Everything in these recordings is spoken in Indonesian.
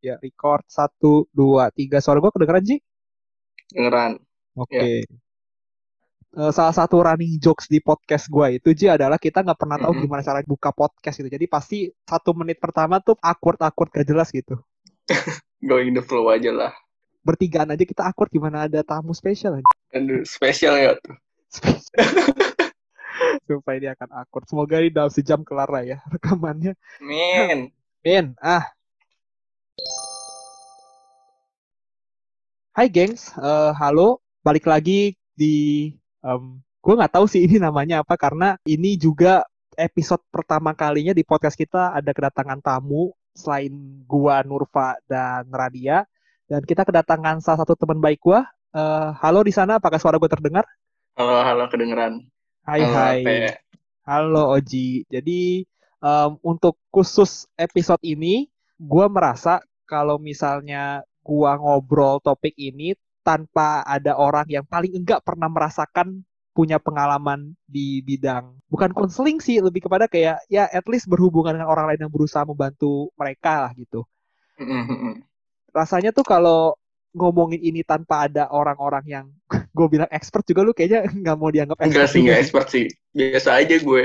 Ya, record satu, dua, tiga. Suara gue kedengeran, Ji? Kedengeran. Oke. Okay. Ya. Uh, salah satu running jokes di podcast gue itu, Ji, adalah kita nggak pernah tahu mm -hmm. gimana cara buka podcast gitu. Jadi pasti satu menit pertama tuh awkward-awkward gak jelas gitu. Going the flow aja lah. Bertigaan aja kita awkward gimana ada tamu spesial. Aduh, spesial ya tuh. Supaya dia akan awkward. Semoga ini dalam sejam kelar lah ya rekamannya. Min. Min, ah Hai gengs, uh, halo, balik lagi di, um, gue nggak tahu sih ini namanya apa karena ini juga episode pertama kalinya di podcast kita ada kedatangan tamu selain gua Nurfa dan Radia dan kita kedatangan salah satu teman baik gua. Uh, halo di sana, apakah suara gue terdengar? Halo, halo kedengeran. Hai halo, hai. Ape. Halo Oji. Jadi um, untuk khusus episode ini, gua merasa kalau misalnya gua ngobrol topik ini tanpa ada orang yang paling enggak pernah merasakan punya pengalaman di bidang bukan konseling sih lebih kepada kayak ya at least berhubungan dengan orang lain yang berusaha membantu mereka lah gitu. Mm-hmm. rasanya tuh kalau ngomongin ini tanpa ada orang-orang yang gue bilang expert juga lu kayaknya nggak mau dianggap expert enggak sih nggak expert sih. Biasa aja gue.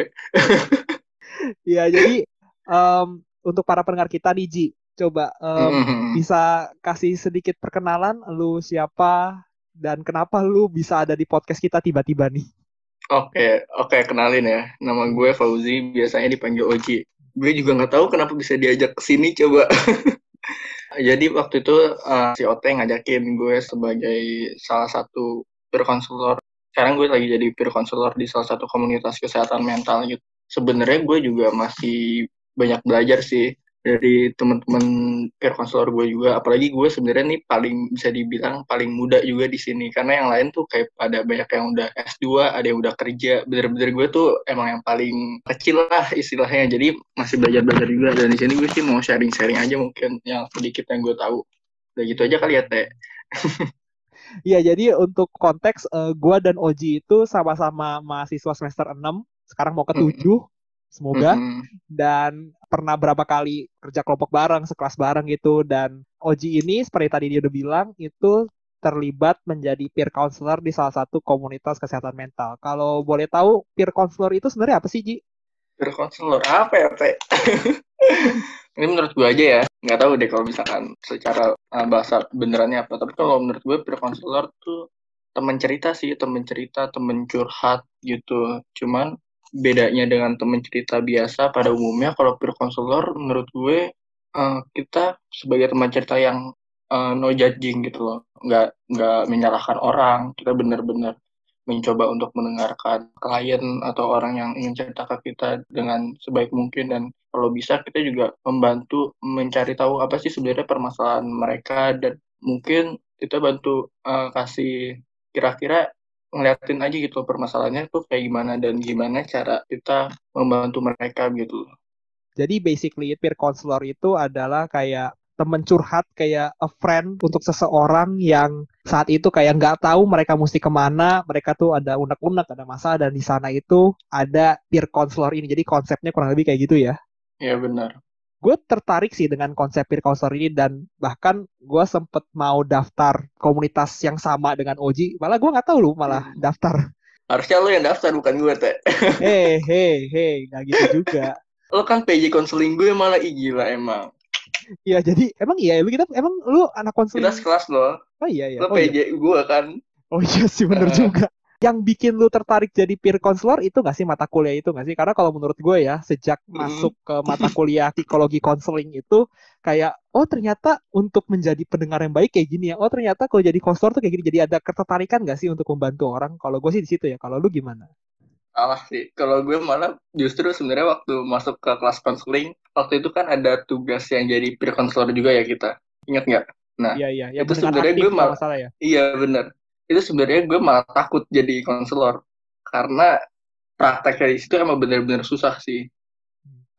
Ya jadi um, untuk para pendengar kita nih Ji coba um, bisa kasih sedikit perkenalan lu siapa dan kenapa lu bisa ada di podcast kita tiba-tiba nih? Oke, okay, oke okay, kenalin ya. Nama gue Fauzi, biasanya dipanggil Oji. Gue juga nggak tahu kenapa bisa diajak ke sini coba. Jadi waktu itu uh, si Ote ngajakin gue sebagai salah satu peer counselor. Sekarang gue lagi jadi peer counselor di salah satu komunitas kesehatan mental gitu. Sebenarnya gue juga masih banyak belajar sih dari teman-teman peer counselor gue juga. Apalagi gue sebenarnya nih paling bisa dibilang paling muda juga di sini. Karena yang lain tuh kayak ada banyak yang udah S2 ada yang udah kerja. Bener-bener gue tuh emang yang paling kecil lah istilahnya. Jadi masih belajar-belajar juga. Dan di sini gue sih mau sharing-sharing aja mungkin yang sedikit yang gue tahu. Udah gitu aja kali ya teh. Iya, jadi untuk konteks uh, gue dan Oji itu sama-sama mahasiswa semester 6, sekarang mau ke 7. Mm -hmm semoga dan pernah berapa kali kerja kelompok bareng sekelas bareng gitu dan Oji ini seperti tadi dia udah bilang itu terlibat menjadi peer counselor di salah satu komunitas kesehatan mental. Kalau boleh tahu peer counselor itu sebenarnya apa sih Ji? Peer counselor apa ya Pe? ini menurut gue aja ya, nggak tahu deh kalau misalkan secara uh, bahasa benerannya apa. Tapi kalau menurut gue peer counselor tuh teman cerita sih, teman cerita, teman curhat gitu. Cuman bedanya dengan teman cerita biasa pada umumnya kalau peer counselor menurut gue uh, kita sebagai teman cerita yang uh, no judging gitu loh. Nggak nggak menyalahkan orang. Kita benar-benar mencoba untuk mendengarkan klien atau orang yang ingin cerita ke kita dengan sebaik mungkin. Dan kalau bisa kita juga membantu mencari tahu apa sih sebenarnya permasalahan mereka. Dan mungkin kita bantu uh, kasih kira-kira ngeliatin aja gitu permasalahannya tuh kayak gimana dan gimana cara kita membantu mereka gitu. Jadi basically peer counselor itu adalah kayak temen curhat kayak a friend untuk seseorang yang saat itu kayak nggak tahu mereka mesti ke mana, mereka tuh ada unek-unek, ada masalah dan di sana itu ada peer counselor ini. Jadi konsepnya kurang lebih kayak gitu ya? Iya benar gue tertarik sih dengan konsep peer counselor ini dan bahkan gue sempet mau daftar komunitas yang sama dengan Oji malah gue nggak tahu lu malah hmm. daftar. Harusnya lu yang daftar bukan gue teh hei hei hei nggak gitu juga. Lo kan PJ konseling gue malah ih gila emang. Iya jadi emang iya lu kita emang lu anak konseling? kita sekelas lo oh iya iya. Lo oh, PJ iya. gue kan. Oh iya sih bener uh. juga yang bikin lu tertarik jadi peer counselor itu gak sih mata kuliah itu gak sih? Karena kalau menurut gue ya, sejak mm. masuk ke mata kuliah psikologi counseling itu kayak oh ternyata untuk menjadi pendengar yang baik kayak gini ya. Oh ternyata kalau jadi counselor tuh kayak gini. Jadi ada ketertarikan gak sih untuk membantu orang? Kalau gue sih di situ ya. Kalau lu gimana? Salah sih. Kalau gue malah justru sebenarnya waktu masuk ke kelas counseling, waktu itu kan ada tugas yang jadi peer counselor juga ya kita. Ingat nggak? Nah, iya, iya. Ya, itu sebenarnya gue malah ya. Iya benar itu sebenarnya gue malah takut jadi konselor. Karena prakteknya di situ emang bener-bener susah sih.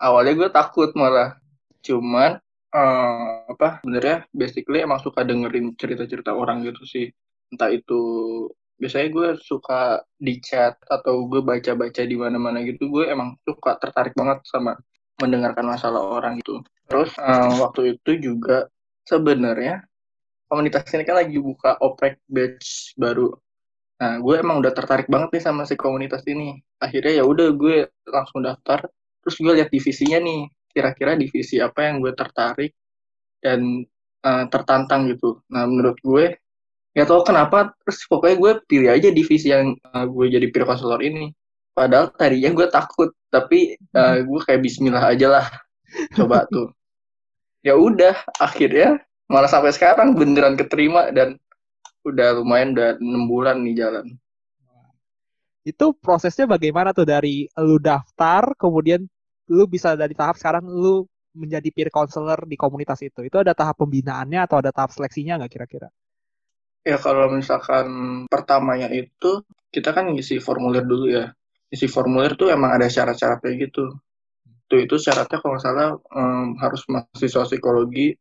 Awalnya gue takut malah. Cuman uh, apa sebenarnya basically emang suka dengerin cerita-cerita orang gitu sih. Entah itu biasanya gue suka di chat atau gue baca-baca di mana-mana gitu gue emang suka tertarik banget sama mendengarkan masalah orang gitu. Terus uh, waktu itu juga sebenarnya komunitas ini kan lagi buka oprek batch baru. Nah, gue emang udah tertarik banget nih sama si komunitas ini. Akhirnya ya udah gue langsung daftar. Terus gue lihat divisinya nih, kira-kira divisi apa yang gue tertarik dan uh, tertantang gitu. Nah, menurut gue nggak tahu kenapa terus pokoknya gue pilih aja divisi yang uh, gue jadi peer counselor ini. Padahal tadinya gue takut, tapi uh, gue kayak Bismillah aja lah, coba tuh. Ya udah, akhirnya malah sampai sekarang beneran keterima dan udah lumayan udah enam bulan nih jalan. Itu prosesnya bagaimana tuh dari lu daftar, kemudian lu bisa dari tahap sekarang lu menjadi peer counselor di komunitas itu. Itu ada tahap pembinaannya atau ada tahap seleksinya nggak kira-kira? Ya kalau misalkan pertamanya itu kita kan ngisi formulir dulu ya. Isi formulir tuh emang ada syarat-syarat kayak gitu. Tuh itu syaratnya kalau salah um, harus mahasiswa psikologi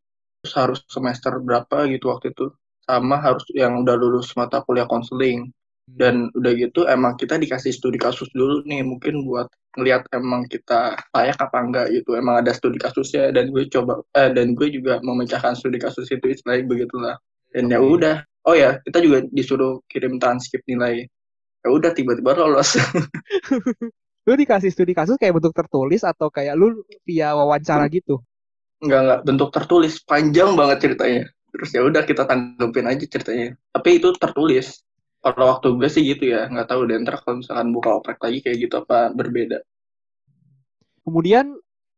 harus semester berapa gitu waktu itu. Sama harus yang udah lulus mata kuliah konseling. Hmm. dan udah gitu emang kita dikasih studi kasus dulu nih mungkin buat ngelihat emang kita layak apa enggak gitu. Emang ada studi kasusnya dan gue coba eh, dan gue juga memecahkan studi kasus itu istilahnya begitulah. Dan ya udah. Oh ya kita juga disuruh kirim transkrip nilai. Ya udah tiba-tiba lolos. Lu dikasih studi kasus kayak bentuk tertulis atau kayak lu via wawancara gitu nggak nggak. Bentuk tertulis. Panjang banget ceritanya. Terus ya udah kita tanggepin aja ceritanya. Tapi itu tertulis. Kalau waktu gue sih gitu ya. Nggak tahu deh ntar kalau misalkan buka oprek lagi kayak gitu apa berbeda. Kemudian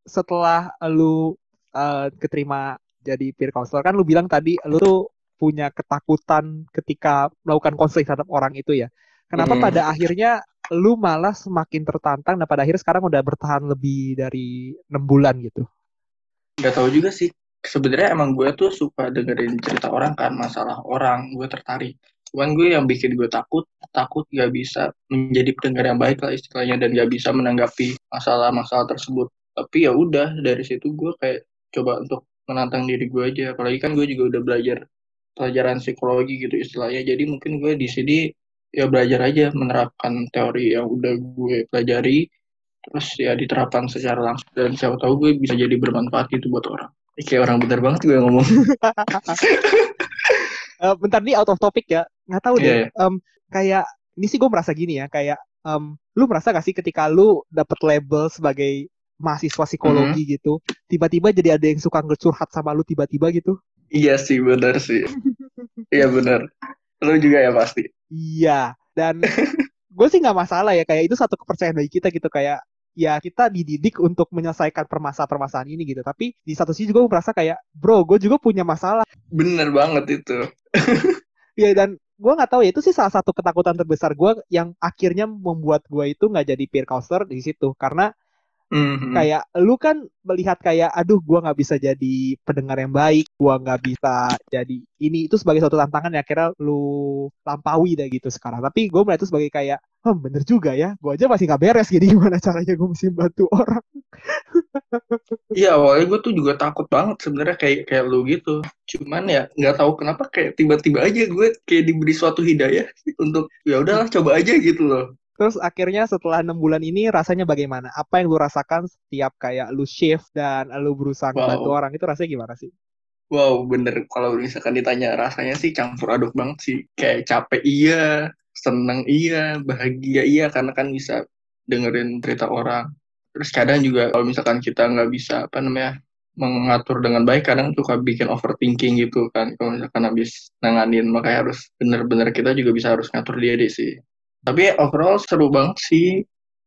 setelah lu uh, keterima jadi peer counselor kan lu bilang tadi lu tuh punya ketakutan ketika melakukan konseling terhadap orang itu ya. Kenapa hmm. pada akhirnya lu malah semakin tertantang dan pada akhirnya sekarang udah bertahan lebih dari enam bulan gitu nggak tahu juga sih. Sebenarnya emang gue tuh suka dengerin cerita orang kan masalah orang. Gue tertarik. Cuman gue yang bikin gue takut takut gak bisa menjadi pendengar yang baik lah istilahnya dan gak bisa menanggapi masalah-masalah tersebut. Tapi ya udah dari situ gue kayak coba untuk menantang diri gue aja. Apalagi kan gue juga udah belajar pelajaran psikologi gitu istilahnya. Jadi mungkin gue di sini ya belajar aja menerapkan teori yang udah gue pelajari terus ya diterapkan secara langsung. Dan siapa tahu gue bisa jadi bermanfaat gitu buat orang. Kayak orang benar banget gue ngomong. Uh, bentar nih out of topic ya. Nggak tahu deh. Yeah. um, kayak ini sih gue merasa gini ya kayak um, lu merasa gak sih ketika lu dapet label sebagai mahasiswa psikologi mm -hmm. gitu tiba-tiba jadi ada yang suka ngecurhat sama lu tiba-tiba gitu? Iya sih benar sih. Iya benar lu juga ya pasti. Iya. Dan gue sih nggak masalah ya kayak itu satu kepercayaan bagi kita gitu kayak ya kita dididik untuk menyelesaikan permasalahan-permasalahan ini gitu. Tapi di satu sisi juga gue merasa kayak, bro, gue juga punya masalah. Bener banget itu. Iya dan gue nggak tahu ya itu sih salah satu ketakutan terbesar gue yang akhirnya membuat gue itu nggak jadi peer counselor di situ karena Mm-hmm. Kayak lu kan melihat kayak aduh gua nggak bisa jadi pendengar yang baik, gua nggak bisa jadi ini itu sebagai suatu tantangan yang akhirnya lu lampaui deh gitu sekarang. Tapi gue melihat itu sebagai kayak, hmm bener juga ya, gue aja masih nggak beres gini gimana caranya gue mesti bantu orang. Iya awalnya gue tuh juga takut banget sebenarnya kayak kayak lu gitu. Cuman ya nggak tahu kenapa kayak tiba-tiba aja gue kayak diberi suatu hidayah untuk ya udahlah coba aja gitu loh. Terus akhirnya setelah enam bulan ini rasanya bagaimana? Apa yang lu rasakan setiap kayak lu shift dan lu berusaha wow. membantu orang itu rasanya gimana sih? Wow, bener. Kalau misalkan ditanya rasanya sih campur aduk banget sih. Kayak capek iya, seneng iya, bahagia iya, karena kan bisa dengerin cerita orang. Terus kadang juga kalau misalkan kita nggak bisa, apa namanya, mengatur dengan baik, kadang suka bikin overthinking gitu kan. Kalau misalkan habis nanganin, makanya harus bener-bener kita juga bisa harus ngatur diri sih tapi overall seru banget sih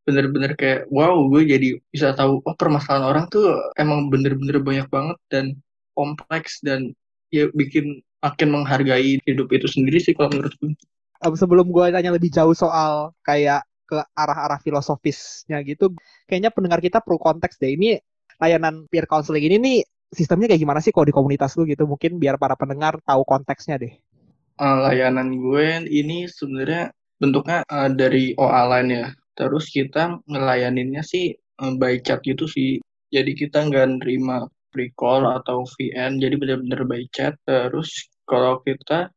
bener-bener kayak wow gue jadi bisa tahu oh permasalahan orang tuh emang bener-bener banyak banget dan kompleks dan ya bikin makin menghargai hidup itu sendiri sih kalau menurut gue. Sebelum gue tanya lebih jauh soal kayak ke arah-arah filosofisnya gitu, kayaknya pendengar kita perlu konteks deh. Ini layanan peer counseling ini nih sistemnya kayak gimana sih kalau di komunitas lu gitu? Mungkin biar para pendengar tahu konteksnya deh. Uh, layanan gue ini sebenarnya bentuknya uh, dari OA line ya. Terus kita ngelayaninnya sih uh, by chat gitu sih. Jadi kita nggak nerima free call atau VN, jadi benar-benar by chat. Terus kalau kita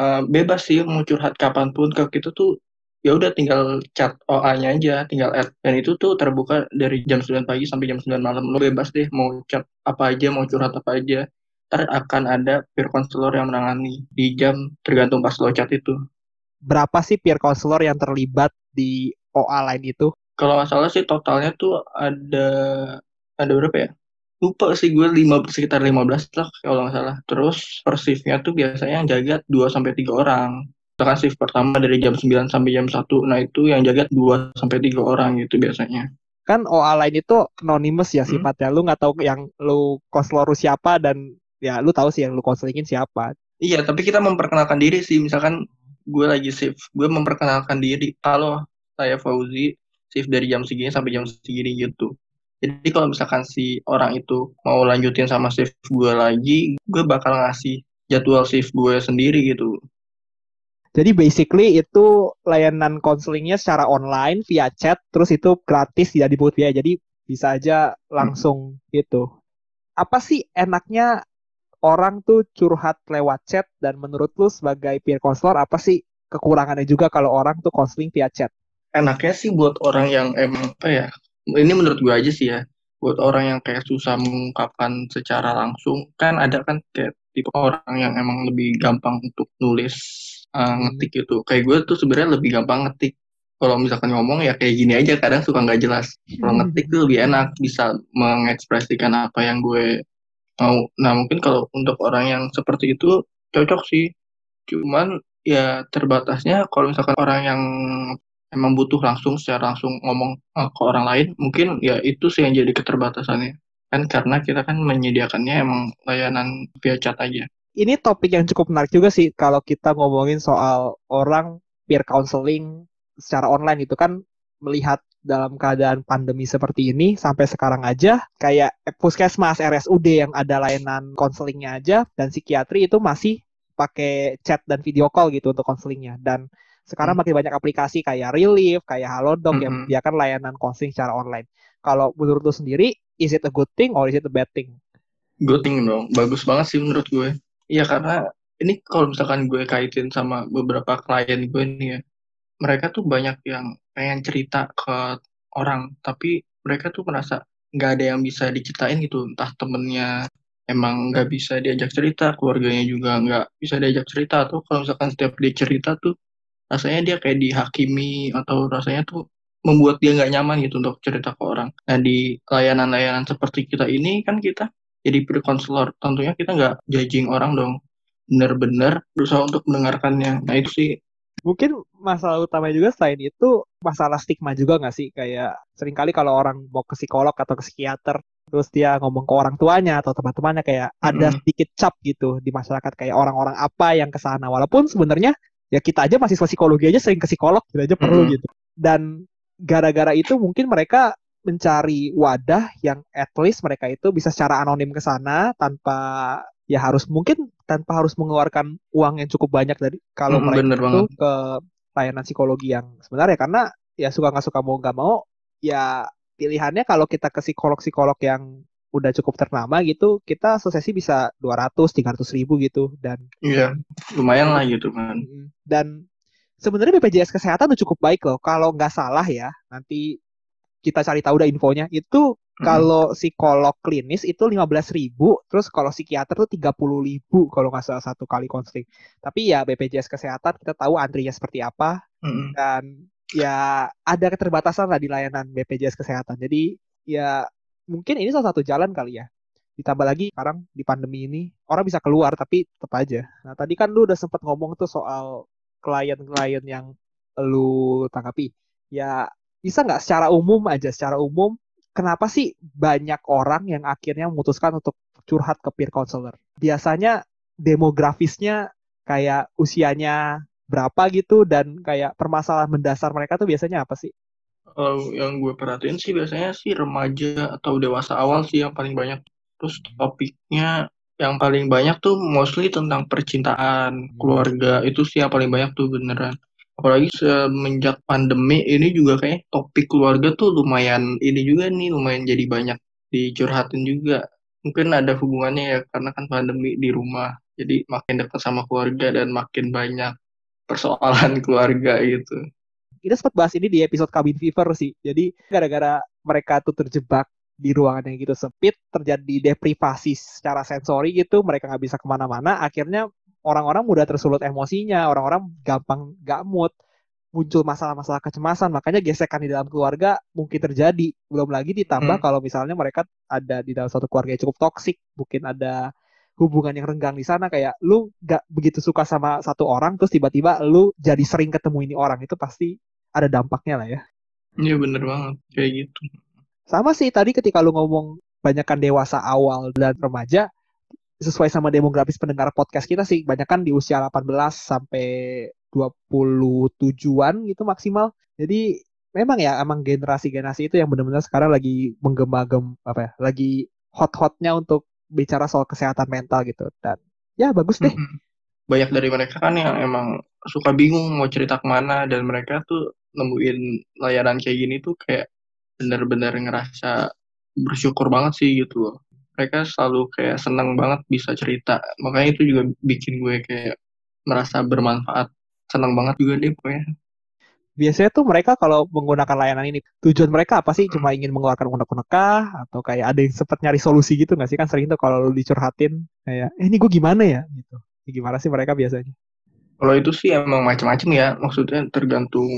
uh, bebas sih mau curhat kapan pun ke kita tuh ya udah tinggal chat OA-nya aja, tinggal add. Dan itu tuh terbuka dari jam 9 pagi sampai jam 9 malam. Lo bebas deh mau chat apa aja, mau curhat apa aja. ntar akan ada peer counselor yang menangani di jam tergantung pas lo chat itu. Berapa sih peer counselor yang terlibat di OA lain itu? Kalau nggak salah sih totalnya tuh ada ada berapa ya? Lupa sih gue lima sekitar 15 lah kalau nggak salah. Terus per shiftnya tuh biasanya yang jaga 2 sampai tiga orang. Misalkan shift pertama dari jam 9 sampai jam 1, nah itu yang jaga 2 sampai tiga orang gitu biasanya kan OA lain itu anonymous ya hmm. sifatnya lu nggak tahu yang lu konselor siapa dan ya lu tahu sih yang lu konselingin siapa iya tapi kita memperkenalkan diri sih misalkan gue lagi shift gue memperkenalkan diri kalau saya Fauzi shift dari jam segini sampai jam segini gitu jadi kalau misalkan si orang itu mau lanjutin sama shift gue lagi gue bakal ngasih jadwal shift gue sendiri gitu jadi basically itu layanan konselingnya secara online via chat, terus itu gratis ya dibuat via. Jadi bisa aja langsung hmm. gitu. Apa sih enaknya orang tuh curhat lewat chat dan menurut lu sebagai peer counselor apa sih kekurangannya juga kalau orang tuh konseling via chat? Enaknya sih buat orang yang emang apa ya? Ini menurut gue aja sih ya. Buat orang yang kayak susah mengungkapkan secara langsung, kan ada kan kayak tipe orang yang emang lebih gampang untuk nulis uh, ngetik gitu. Kayak gue tuh sebenarnya lebih gampang ngetik. Kalau misalkan ngomong ya kayak gini aja kadang suka nggak jelas. Kalau hmm. ngetik tuh lebih enak bisa mengekspresikan apa yang gue mau nah mungkin kalau untuk orang yang seperti itu cocok sih cuman ya terbatasnya kalau misalkan orang yang emang butuh langsung secara langsung ngomong uh, ke orang lain mungkin ya itu sih yang jadi keterbatasannya. Kan karena kita kan menyediakannya emang layanan via chat aja. Ini topik yang cukup menarik juga sih kalau kita ngomongin soal orang peer counseling secara online itu kan melihat dalam keadaan pandemi seperti ini sampai sekarang aja kayak puskesmas RSUD yang ada layanan konselingnya aja dan psikiatri itu masih pakai chat dan video call gitu untuk konselingnya dan sekarang hmm. makin banyak aplikasi kayak Relief, kayak Halodoc hmm. yang menyediakan layanan konseling secara online. Kalau menurut lu sendiri, is it a good thing or is it a bad thing? Good thing dong, bagus banget sih menurut gue. Iya karena ini kalau misalkan gue kaitin sama beberapa klien gue nih ya, mereka tuh banyak yang pengen cerita ke orang tapi mereka tuh merasa nggak ada yang bisa diceritain gitu entah temennya emang nggak bisa diajak cerita keluarganya juga nggak bisa diajak cerita atau kalau misalkan setiap dia cerita tuh rasanya dia kayak dihakimi atau rasanya tuh membuat dia nggak nyaman gitu untuk cerita ke orang. Nah di layanan-layanan seperti kita ini kan kita jadi pre konselor tentunya kita nggak judging orang dong. Bener-bener berusaha untuk mendengarkannya. Nah itu sih. Mungkin masalah utama juga selain itu masalah stigma juga nggak sih? Kayak sering kali kalau orang mau ke psikolog atau ke psikiater terus dia ngomong ke orang tuanya atau teman-temannya kayak ada sedikit cap gitu di masyarakat. Kayak orang-orang apa yang ke sana. Walaupun sebenarnya ya kita aja masih psikologi aja sering ke psikolog kita aja perlu mm -hmm. gitu dan gara-gara itu mungkin mereka mencari wadah yang at least mereka itu bisa secara anonim ke sana tanpa ya harus mungkin tanpa harus mengeluarkan uang yang cukup banyak dari kalau hmm, mereka itu banget. ke layanan psikologi yang sebenarnya karena ya suka nggak suka mau nggak mau ya pilihannya kalau kita ke psikolog-psikolog yang udah cukup ternama gitu kita sesesi bisa 200 300 ribu gitu dan iya lumayan lah gitu kan dan sebenarnya BPJS kesehatan udah cukup baik loh kalau nggak salah ya nanti kita cari tahu udah infonya itu kalau psikolog klinis itu lima belas ribu, terus kalau psikiater tuh tiga puluh ribu kalau nggak salah satu kali konseling. Tapi ya BPJS kesehatan kita tahu antrinya seperti apa mm-hmm. dan ya ada keterbatasan lah di layanan BPJS kesehatan. Jadi ya mungkin ini salah satu jalan kali ya. Ditambah lagi sekarang di pandemi ini orang bisa keluar tapi tetap aja. Nah tadi kan lu udah sempat ngomong tuh soal klien-klien yang lu tanggapi. Ya bisa nggak secara umum aja, secara umum kenapa sih banyak orang yang akhirnya memutuskan untuk curhat ke peer counselor? Biasanya demografisnya kayak usianya berapa gitu dan kayak permasalahan mendasar mereka tuh biasanya apa sih? Kalau yang gue perhatiin sih biasanya sih remaja atau dewasa awal sih yang paling banyak. Terus topiknya yang paling banyak tuh mostly tentang percintaan, hmm. keluarga, itu sih yang paling banyak tuh beneran. Apalagi semenjak pandemi ini juga kayak topik keluarga tuh lumayan ini juga nih lumayan jadi banyak dicurhatin juga. Mungkin ada hubungannya ya karena kan pandemi di rumah. Jadi makin dekat sama keluarga dan makin banyak persoalan keluarga gitu kita sempat bahas ini di episode Cabin Fever sih jadi gara-gara mereka tuh terjebak di ruangan yang gitu sempit terjadi deprivasi secara sensori gitu mereka nggak bisa ke mana-mana akhirnya orang-orang mudah tersulut emosinya orang-orang gampang gak mood muncul masalah-masalah kecemasan makanya gesekan di dalam keluarga mungkin terjadi belum lagi ditambah hmm. kalau misalnya mereka ada di dalam suatu keluarga yang cukup toksik mungkin ada hubungan yang renggang di sana kayak lu gak begitu suka sama satu orang terus tiba-tiba lu jadi sering ketemu ini orang itu pasti ada dampaknya lah ya iya bener banget kayak gitu sama sih tadi ketika lu ngomong banyakkan dewasa awal dan remaja sesuai sama demografis pendengar podcast kita sih banyak kan di usia 18 sampai 27-an gitu maksimal. Jadi memang ya emang generasi-generasi itu yang benar-benar sekarang lagi menggema-gem apa ya, lagi hot-hotnya untuk bicara soal kesehatan mental gitu. Dan ya bagus deh. Banyak dari mereka kan yang emang suka bingung mau cerita ke mana dan mereka tuh nemuin layanan kayak gini tuh kayak benar-benar ngerasa bersyukur banget sih gitu loh. Mereka selalu kayak senang banget bisa cerita. Makanya itu juga bikin gue kayak merasa bermanfaat. Senang banget juga deh pokoknya. Biasanya tuh mereka kalau menggunakan layanan ini tujuan mereka apa sih? Cuma ingin mengeluarkan unek-unek atau kayak ada yang sempat nyari solusi gitu nggak sih? Kan sering tuh kalau lu dicurhatin kayak eh ini gue gimana ya? Gitu. Gimana sih mereka biasanya? Kalau itu sih emang macam-macam ya. Maksudnya tergantung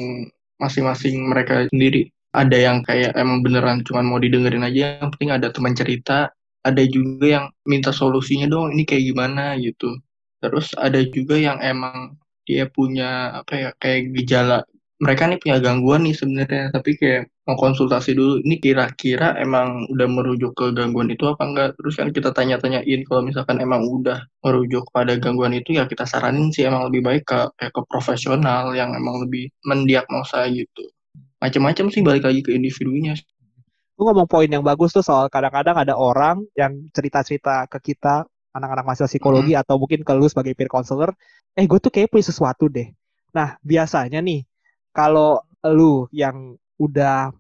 masing-masing mereka sendiri. Ada yang kayak emang beneran cuma mau didengerin aja yang penting ada teman cerita ada juga yang minta solusinya dong ini kayak gimana? gitu. Terus ada juga yang emang dia punya apa ya kayak gejala mereka nih punya gangguan nih sebenarnya tapi kayak mau konsultasi dulu ini kira-kira emang udah merujuk ke gangguan itu apa enggak terus kan kita tanya-tanyain kalau misalkan emang udah merujuk pada gangguan itu ya kita saranin sih emang lebih baik ke kayak ke profesional yang emang lebih mendiagnosa gitu macam-macam sih balik lagi ke individunya Lu ngomong poin yang bagus tuh soal kadang-kadang ada orang yang cerita-cerita ke kita, anak-anak mahasiswa psikologi hmm. atau mungkin ke lu sebagai peer counselor, eh gue tuh kayak punya sesuatu deh. Nah, biasanya nih, kalau lu yang udah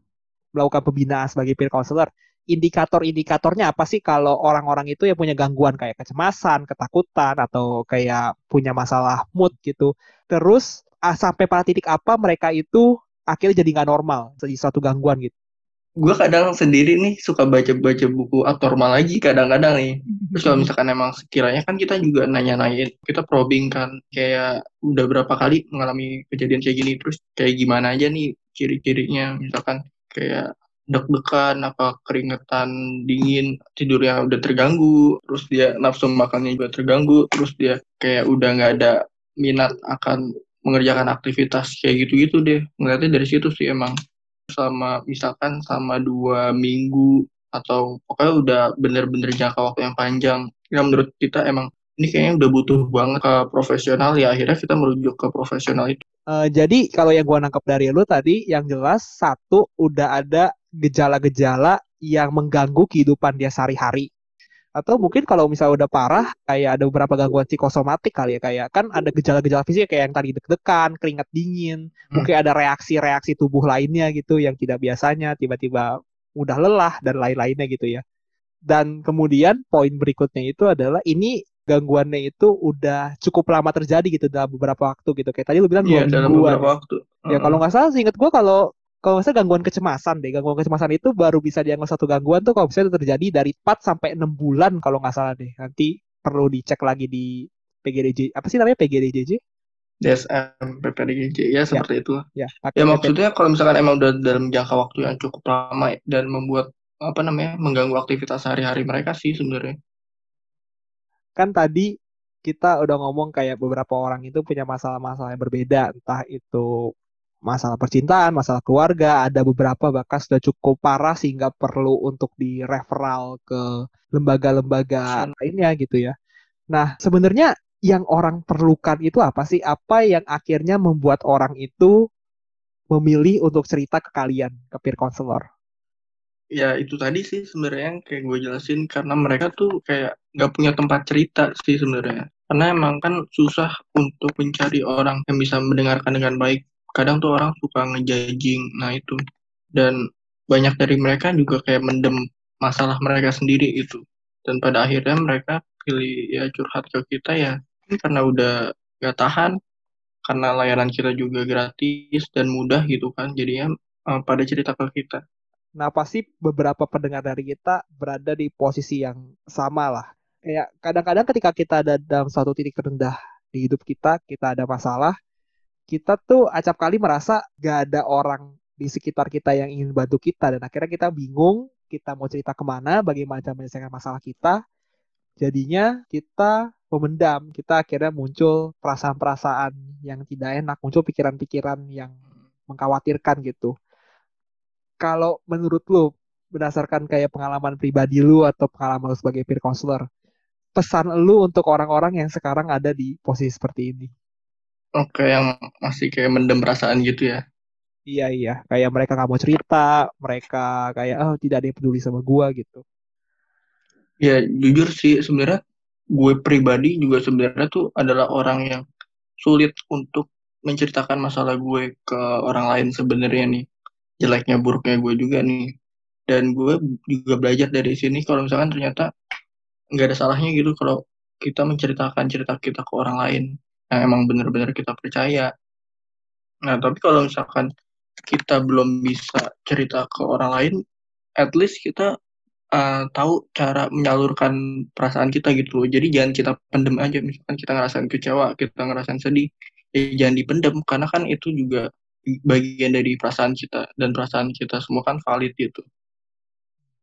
melakukan pembinaan sebagai peer counselor, indikator-indikatornya apa sih kalau orang-orang itu yang punya gangguan kayak kecemasan, ketakutan, atau kayak punya masalah mood gitu. Terus ah, sampai pada titik apa mereka itu akhirnya jadi nggak normal, jadi suatu gangguan gitu gue kadang sendiri nih suka baca-baca buku abnormal lagi kadang-kadang nih. Terus kalau misalkan emang sekiranya kan kita juga nanya-nanyain, kita probing kan kayak udah berapa kali mengalami kejadian kayak gini, terus kayak gimana aja nih ciri-cirinya, misalkan kayak deg-degan, apa keringetan dingin, tidurnya udah terganggu, terus dia nafsu makannya juga terganggu, terus dia kayak udah nggak ada minat akan mengerjakan aktivitas kayak gitu-gitu deh. Ngeliatnya dari situ sih emang selama misalkan sama dua minggu atau pokoknya udah bener-bener jangka waktu yang panjang. Yang menurut kita emang ini kayaknya udah butuh banget ke profesional ya. Akhirnya kita merujuk ke profesional itu. Uh, jadi kalau yang gua nangkap dari lu tadi yang jelas satu udah ada gejala-gejala yang mengganggu kehidupan dia sehari-hari atau mungkin kalau misalnya udah parah kayak ada beberapa gangguan psikosomatik kali ya kayak kan ada gejala-gejala fisik kayak yang tadi deg-degan, keringat dingin, hmm. mungkin ada reaksi-reaksi tubuh lainnya gitu yang tidak biasanya tiba-tiba mudah lelah dan lain-lainnya gitu ya. Dan kemudian poin berikutnya itu adalah ini gangguannya itu udah cukup lama terjadi gitu dalam beberapa waktu gitu. Kayak tadi lu bilang dua yeah, dalam beberapa waktu. Ya kalau nggak salah sih inget gue kalau kalau misalnya gangguan kecemasan deh, gangguan kecemasan itu baru bisa dianggap satu gangguan tuh kalau misalnya terjadi dari 4 sampai 6 bulan kalau nggak salah deh. Nanti perlu dicek lagi di PGDJ. Apa sih namanya PGDJJ? DSM, PPDJJ, ya seperti ya. itu. Ya, ya maksudnya kalau misalkan emang udah dalam jangka waktu yang cukup lama dan membuat apa namanya mengganggu aktivitas sehari-hari mereka sih sebenarnya. Kan tadi kita udah ngomong kayak beberapa orang itu punya masalah-masalah yang berbeda, entah itu masalah percintaan, masalah keluarga, ada beberapa bahkan sudah cukup parah sehingga perlu untuk direferal ke lembaga-lembaga lainnya gitu ya. Nah, sebenarnya yang orang perlukan itu apa sih? Apa yang akhirnya membuat orang itu memilih untuk cerita ke kalian, ke peer counselor? Ya itu tadi sih sebenarnya yang kayak gue jelasin karena mereka tuh kayak nggak punya tempat cerita sih sebenarnya. Karena emang kan susah untuk mencari orang yang bisa mendengarkan dengan baik kadang tuh orang suka ngejajing nah itu. Dan banyak dari mereka juga kayak mendem masalah mereka sendiri itu dan pada akhirnya mereka pilih ya curhat ke kita ya karena udah gak tahan karena layanan kita juga gratis dan mudah gitu kan jadinya uh, pada cerita ke kita. Nah, pasti beberapa pendengar dari kita berada di posisi yang sama lah. Kayak kadang-kadang ketika kita ada dalam suatu titik terendah di hidup kita, kita ada masalah, kita tuh acap kali merasa gak ada orang di sekitar kita yang ingin bantu kita. Dan akhirnya kita bingung kita mau cerita ke mana bagaimana menyelesaikan masalah kita. Jadinya kita memendam kita akhirnya muncul perasaan-perasaan yang tidak enak muncul pikiran-pikiran yang mengkhawatirkan gitu. Kalau menurut lu berdasarkan kayak pengalaman pribadi lu atau pengalaman lu sebagai peer counselor pesan lu untuk orang-orang yang sekarang ada di posisi seperti ini Oke, yang masih kayak mendem perasaan gitu ya. Iya iya, kayak mereka nggak mau cerita, mereka kayak oh tidak ada yang peduli sama gua gitu. Ya jujur sih sebenarnya gue pribadi juga sebenarnya tuh adalah orang yang sulit untuk menceritakan masalah gue ke orang lain sebenarnya nih jeleknya buruknya gue juga nih dan gue juga belajar dari sini kalau misalkan ternyata nggak ada salahnya gitu kalau kita menceritakan cerita kita ke orang lain yang emang benar-benar kita percaya. Nah, tapi kalau misalkan kita belum bisa cerita ke orang lain, at least kita uh, tahu cara menyalurkan perasaan kita gitu loh. Jadi jangan kita pendem aja. Misalkan kita ngerasain kecewa, kita ngerasain sedih, ya jangan dipendem karena kan itu juga bagian dari perasaan kita dan perasaan kita semua kan valid gitu.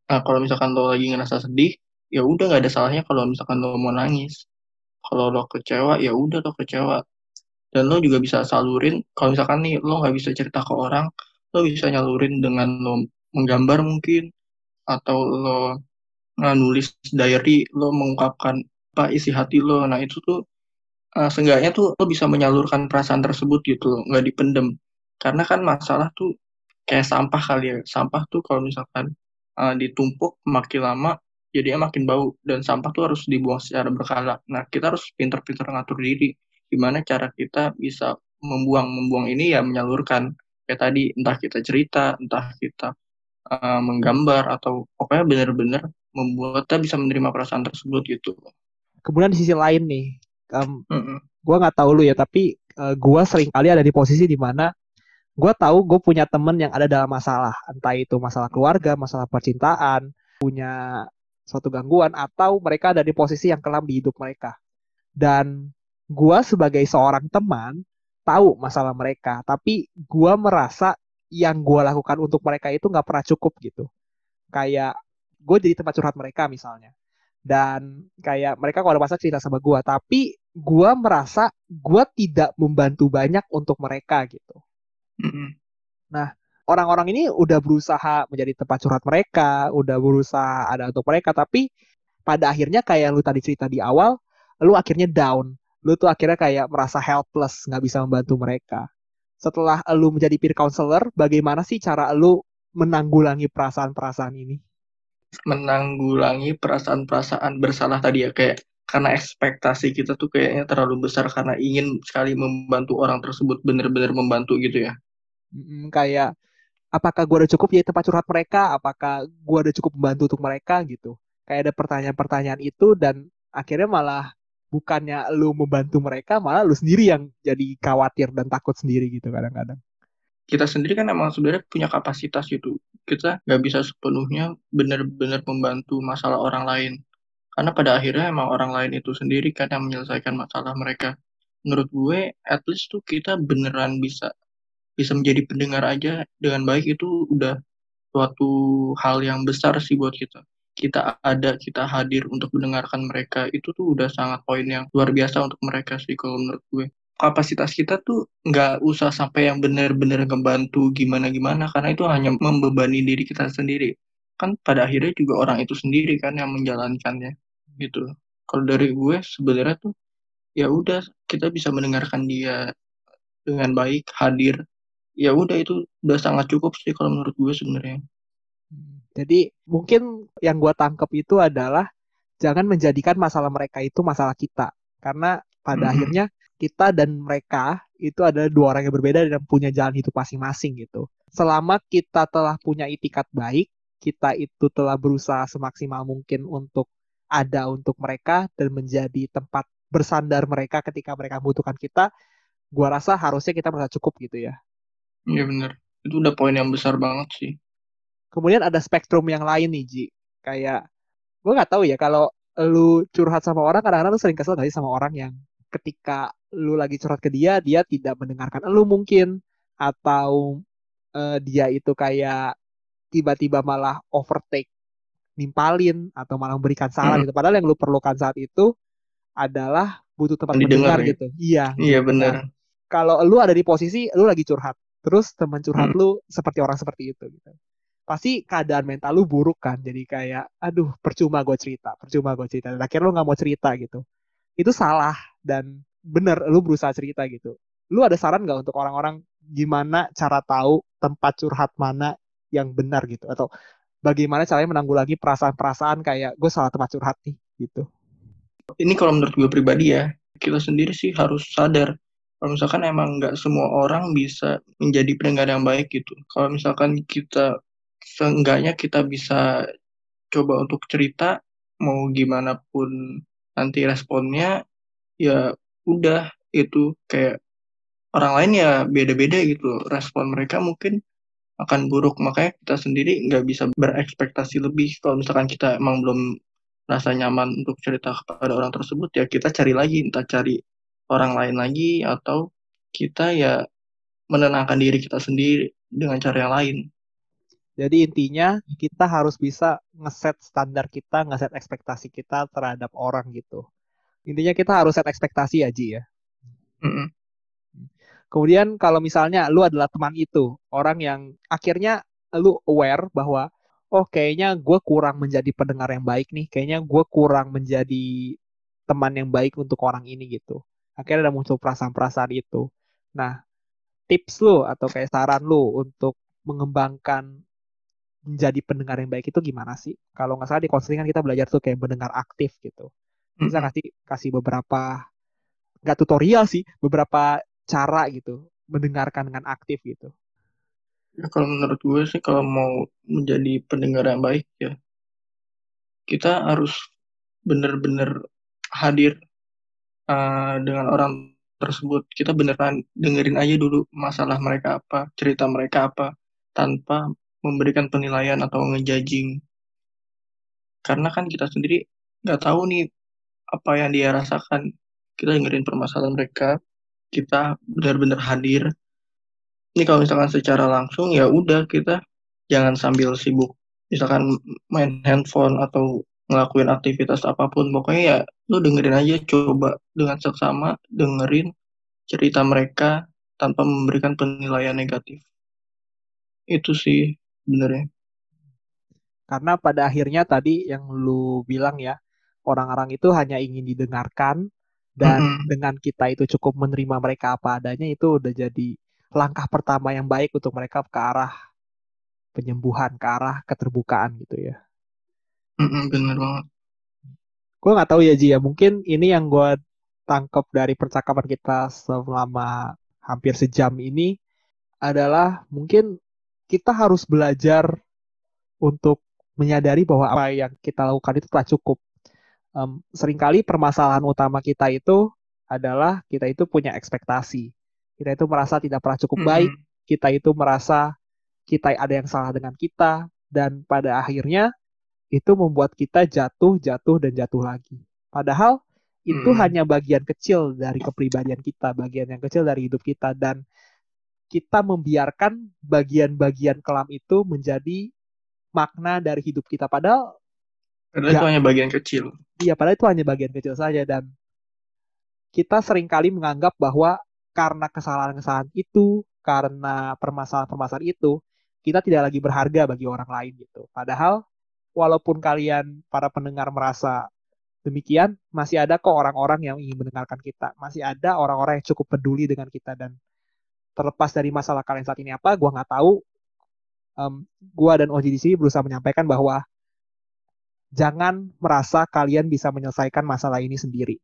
Nah, kalau misalkan lo lagi ngerasa sedih, ya udah nggak ada salahnya kalau misalkan lo mau nangis kalau lo kecewa ya udah lo kecewa. Dan lo juga bisa salurin kalau misalkan nih lo nggak bisa cerita ke orang lo bisa nyalurin dengan lo menggambar mungkin atau lo nulis diary lo mengungkapkan apa isi hati lo. Nah itu tuh uh, seenggaknya tuh lo bisa menyalurkan perasaan tersebut gitu nggak dipendem. Karena kan masalah tuh kayak sampah kali ya. Sampah tuh kalau misalkan uh, ditumpuk makin lama jadinya makin bau dan sampah tuh harus dibuang secara berkala. Nah, kita harus pintar-pintar ngatur diri gimana cara kita bisa membuang membuang ini ya menyalurkan kayak tadi entah kita cerita, entah kita uh, menggambar atau pokoknya benar-benar membuat kita bisa menerima perasaan tersebut gitu. Kemudian di sisi lain nih, um, mm -mm. gue nggak tahu lu ya, tapi uh, gue sering kali ada di posisi di mana gue tahu gue punya temen yang ada dalam masalah, entah itu masalah keluarga, masalah percintaan, punya suatu gangguan atau mereka ada di posisi yang kelam di hidup mereka. Dan gua sebagai seorang teman tahu masalah mereka, tapi gua merasa yang gua lakukan untuk mereka itu nggak pernah cukup gitu. Kayak gue jadi tempat curhat mereka misalnya. Dan kayak mereka kalau ada masalah cerita sama gua, tapi gua merasa gua tidak membantu banyak untuk mereka gitu. Mm -hmm. Nah, orang-orang ini udah berusaha menjadi tempat curhat mereka, udah berusaha ada untuk mereka, tapi pada akhirnya kayak lu tadi cerita di awal, lu akhirnya down. Lu tuh akhirnya kayak merasa helpless, nggak bisa membantu mereka. Setelah lu menjadi peer counselor, bagaimana sih cara lu menanggulangi perasaan-perasaan ini? Menanggulangi perasaan-perasaan bersalah tadi ya, kayak karena ekspektasi kita tuh kayaknya terlalu besar karena ingin sekali membantu orang tersebut benar-benar membantu gitu ya. Kayak apakah gue udah cukup jadi tempat curhat mereka? Apakah gue udah cukup membantu untuk mereka? Gitu. Kayak ada pertanyaan-pertanyaan itu dan akhirnya malah bukannya lu membantu mereka malah lu sendiri yang jadi khawatir dan takut sendiri gitu kadang-kadang. Kita sendiri kan emang sebenarnya punya kapasitas gitu kita nggak bisa sepenuhnya benar-benar membantu masalah orang lain. Karena pada akhirnya emang orang lain itu sendiri kan yang menyelesaikan masalah mereka. Menurut gue at least tuh kita beneran bisa bisa menjadi pendengar aja dengan baik itu udah suatu hal yang besar sih buat kita. Kita ada, kita hadir untuk mendengarkan mereka, itu tuh udah sangat poin yang luar biasa untuk mereka sih kalau menurut gue. Kapasitas kita tuh nggak usah sampai yang benar-benar ngebantu gimana-gimana, karena itu hanya membebani diri kita sendiri. Kan pada akhirnya juga orang itu sendiri kan yang menjalankannya, gitu. Kalau dari gue sebenarnya tuh ya udah kita bisa mendengarkan dia dengan baik, hadir, ya udah itu udah sangat cukup sih kalau menurut gue sebenarnya. Jadi mungkin yang gue tangkap itu adalah jangan menjadikan masalah mereka itu masalah kita, karena pada mm-hmm. akhirnya kita dan mereka itu adalah dua orang yang berbeda dan punya jalan hidup masing-masing gitu. Selama kita telah punya itikat baik, kita itu telah berusaha semaksimal mungkin untuk ada untuk mereka dan menjadi tempat bersandar mereka ketika mereka membutuhkan kita, gua rasa harusnya kita merasa cukup gitu ya. Iya benar. Itu udah poin yang besar banget sih. Kemudian ada spektrum yang lain nih, Ji. Kayak, gue nggak tahu ya, kalau lu curhat sama orang, kadang-kadang lu sering kesel gak sih sama orang yang ketika lu lagi curhat ke dia, dia tidak mendengarkan lu mungkin. Atau uh, dia itu kayak tiba-tiba malah overtake nimpalin atau malah memberikan saran hmm. gitu. Padahal yang lu perlukan saat itu adalah butuh tempat mendengar ya? gitu. Iya. Iya benar. Kalau lu ada di posisi lu lagi curhat, terus teman curhat hmm. lu seperti orang seperti itu gitu. Pasti keadaan mental lu buruk kan jadi kayak aduh percuma gue cerita percuma gue cerita dan akhirnya lu nggak mau cerita gitu. Itu salah dan bener lu berusaha cerita gitu. Lu ada saran nggak untuk orang-orang gimana cara tahu tempat curhat mana yang benar gitu? Atau bagaimana caranya menanggulangi perasaan-perasaan kayak gue salah tempat curhat nih gitu. Ini kalau menurut gue pribadi ya kita sendiri sih harus sadar kalau misalkan emang nggak semua orang bisa menjadi pendengar yang baik gitu. Kalau misalkan kita seenggaknya kita bisa coba untuk cerita mau gimana pun nanti responnya ya udah itu. Kayak orang lain ya beda-beda gitu. Respon mereka mungkin akan buruk. Makanya kita sendiri nggak bisa berekspektasi lebih. Kalau misalkan kita emang belum rasa nyaman untuk cerita kepada orang tersebut ya kita cari lagi. Entah cari orang lain lagi atau kita ya menenangkan diri kita sendiri dengan cara yang lain jadi intinya kita harus bisa ngeset standar kita, ngeset ekspektasi kita terhadap orang gitu. Intinya kita harus set ekspektasi Ji ya. Mm -hmm. Kemudian kalau misalnya lu adalah teman itu, orang yang akhirnya lu aware bahwa oh kayaknya gue kurang menjadi pendengar yang baik nih, kayaknya gue kurang menjadi teman yang baik untuk orang ini gitu. Akhirnya ada muncul perasaan-perasaan itu. Nah, tips lu atau kayak saran lu untuk mengembangkan menjadi pendengar yang baik itu gimana sih? Kalau nggak salah di konseling kan kita belajar tuh kayak mendengar aktif gitu. Bisa kasih kasih beberapa nggak tutorial sih, beberapa cara gitu mendengarkan dengan aktif gitu. Ya kalau menurut gue sih kalau mau menjadi pendengar yang baik ya kita harus benar-benar hadir uh, dengan orang tersebut. Kita beneran dengerin aja dulu masalah mereka apa, cerita mereka apa, tanpa memberikan penilaian atau ngejudging. Karena kan kita sendiri nggak tahu nih apa yang dia rasakan. Kita dengerin permasalahan mereka kita benar-benar hadir. Ini kalau misalkan secara langsung ya udah kita jangan sambil sibuk. Misalkan main handphone atau ngelakuin aktivitas apa pun pokoknya ya lu dengerin aja coba dengan seksama dengerin cerita mereka tanpa memberikan penilaian negatif itu sih sebenarnya. Karena pada akhirnya tadi yang lu bilang ya, orang-orang itu hanya ingin didengarkan dan mm -hmm. dengan kita itu cukup menerima mereka apa adanya itu udah jadi langkah pertama yang baik untuk mereka ke arah penyembuhan, ke arah keterbukaan gitu ya. Mm -hmm, bener banget. Gue nggak tahu ya Ji ya, mungkin ini yang gue tangkap dari percakapan kita selama hampir sejam ini adalah mungkin kita harus belajar untuk menyadari bahwa apa yang kita lakukan itu tak cukup. Um, sering kali permasalahan utama kita itu adalah kita itu punya ekspektasi. Kita itu merasa tidak pernah cukup baik. Kita itu merasa kita ada yang salah dengan kita. Dan pada akhirnya itu membuat kita jatuh, jatuh, dan jatuh lagi. Padahal itu hmm. hanya bagian kecil dari kepribadian kita, bagian yang kecil dari hidup kita. Dan kita membiarkan bagian-bagian kelam itu menjadi makna dari hidup kita padahal padahal itu hanya bagian kecil iya padahal itu hanya bagian kecil saja dan kita sering kali menganggap bahwa karena kesalahan-kesalahan itu karena permasalahan-permasalahan itu kita tidak lagi berharga bagi orang lain gitu padahal walaupun kalian para pendengar merasa demikian masih ada kok orang-orang yang ingin mendengarkan kita masih ada orang-orang yang cukup peduli dengan kita dan terlepas dari masalah kalian saat ini apa, gue nggak tahu. Um, gue dan Oji di sini berusaha menyampaikan bahwa jangan merasa kalian bisa menyelesaikan masalah ini sendiri.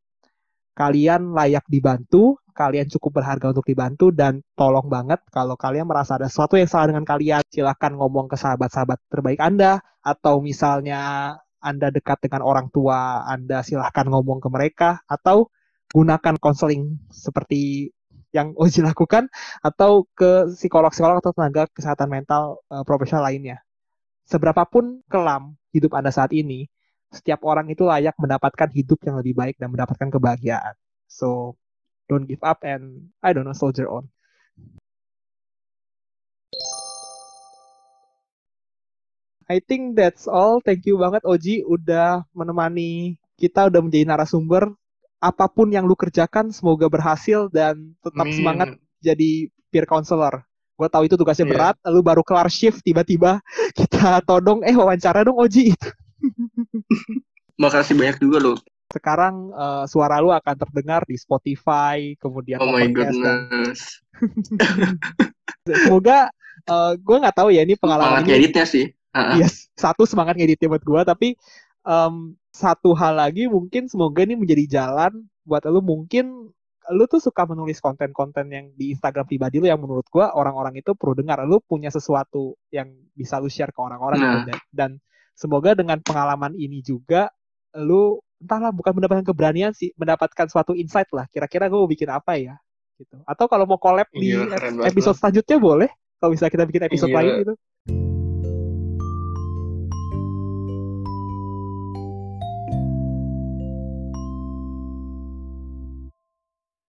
Kalian layak dibantu, kalian cukup berharga untuk dibantu, dan tolong banget kalau kalian merasa ada sesuatu yang salah dengan kalian, silahkan ngomong ke sahabat-sahabat terbaik Anda, atau misalnya Anda dekat dengan orang tua, Anda silahkan ngomong ke mereka, atau gunakan konseling seperti yang Oji lakukan atau ke psikolog-psikolog atau tenaga kesehatan mental uh, profesional lainnya. seberapapun kelam hidup Anda saat ini, setiap orang itu layak mendapatkan hidup yang lebih baik dan mendapatkan kebahagiaan. So, don't give up and I don't know, soldier on. I think that's all. Thank you banget Oji udah menemani kita, udah menjadi narasumber. Apa pun yang lu kerjakan, semoga berhasil dan tetap Min. semangat jadi peer counselor. Gue tahu itu tugasnya yeah. berat, lu baru kelar shift tiba-tiba kita todong, eh wawancara dong Oji. Makasih banyak juga lo. Sekarang uh, suara lu akan terdengar di Spotify, kemudian Oh my goodness. Dan... Semoga uh, eh, gue nggak tahu ya ini pengalaman. Semangat editnya sih uh Yes, satu semangat ngeditnya buat gue, tapi um, satu hal lagi mungkin semoga ini menjadi jalan buat lu mungkin lu tuh suka menulis konten-konten yang di Instagram pribadi lu yang menurut gue orang-orang itu perlu dengar. Lu punya sesuatu yang bisa lu share ke orang-orang gitu. nah. gitu. dan, dan semoga dengan pengalaman ini juga lu entahlah bukan mendapatkan keberanian sih, mendapatkan suatu insight lah. Kira-kira gue mau bikin apa ya? Gitu. Atau kalau mau collab iya, di episode selanjutnya boleh. Kalau bisa kita bikin episode iya. lain gitu.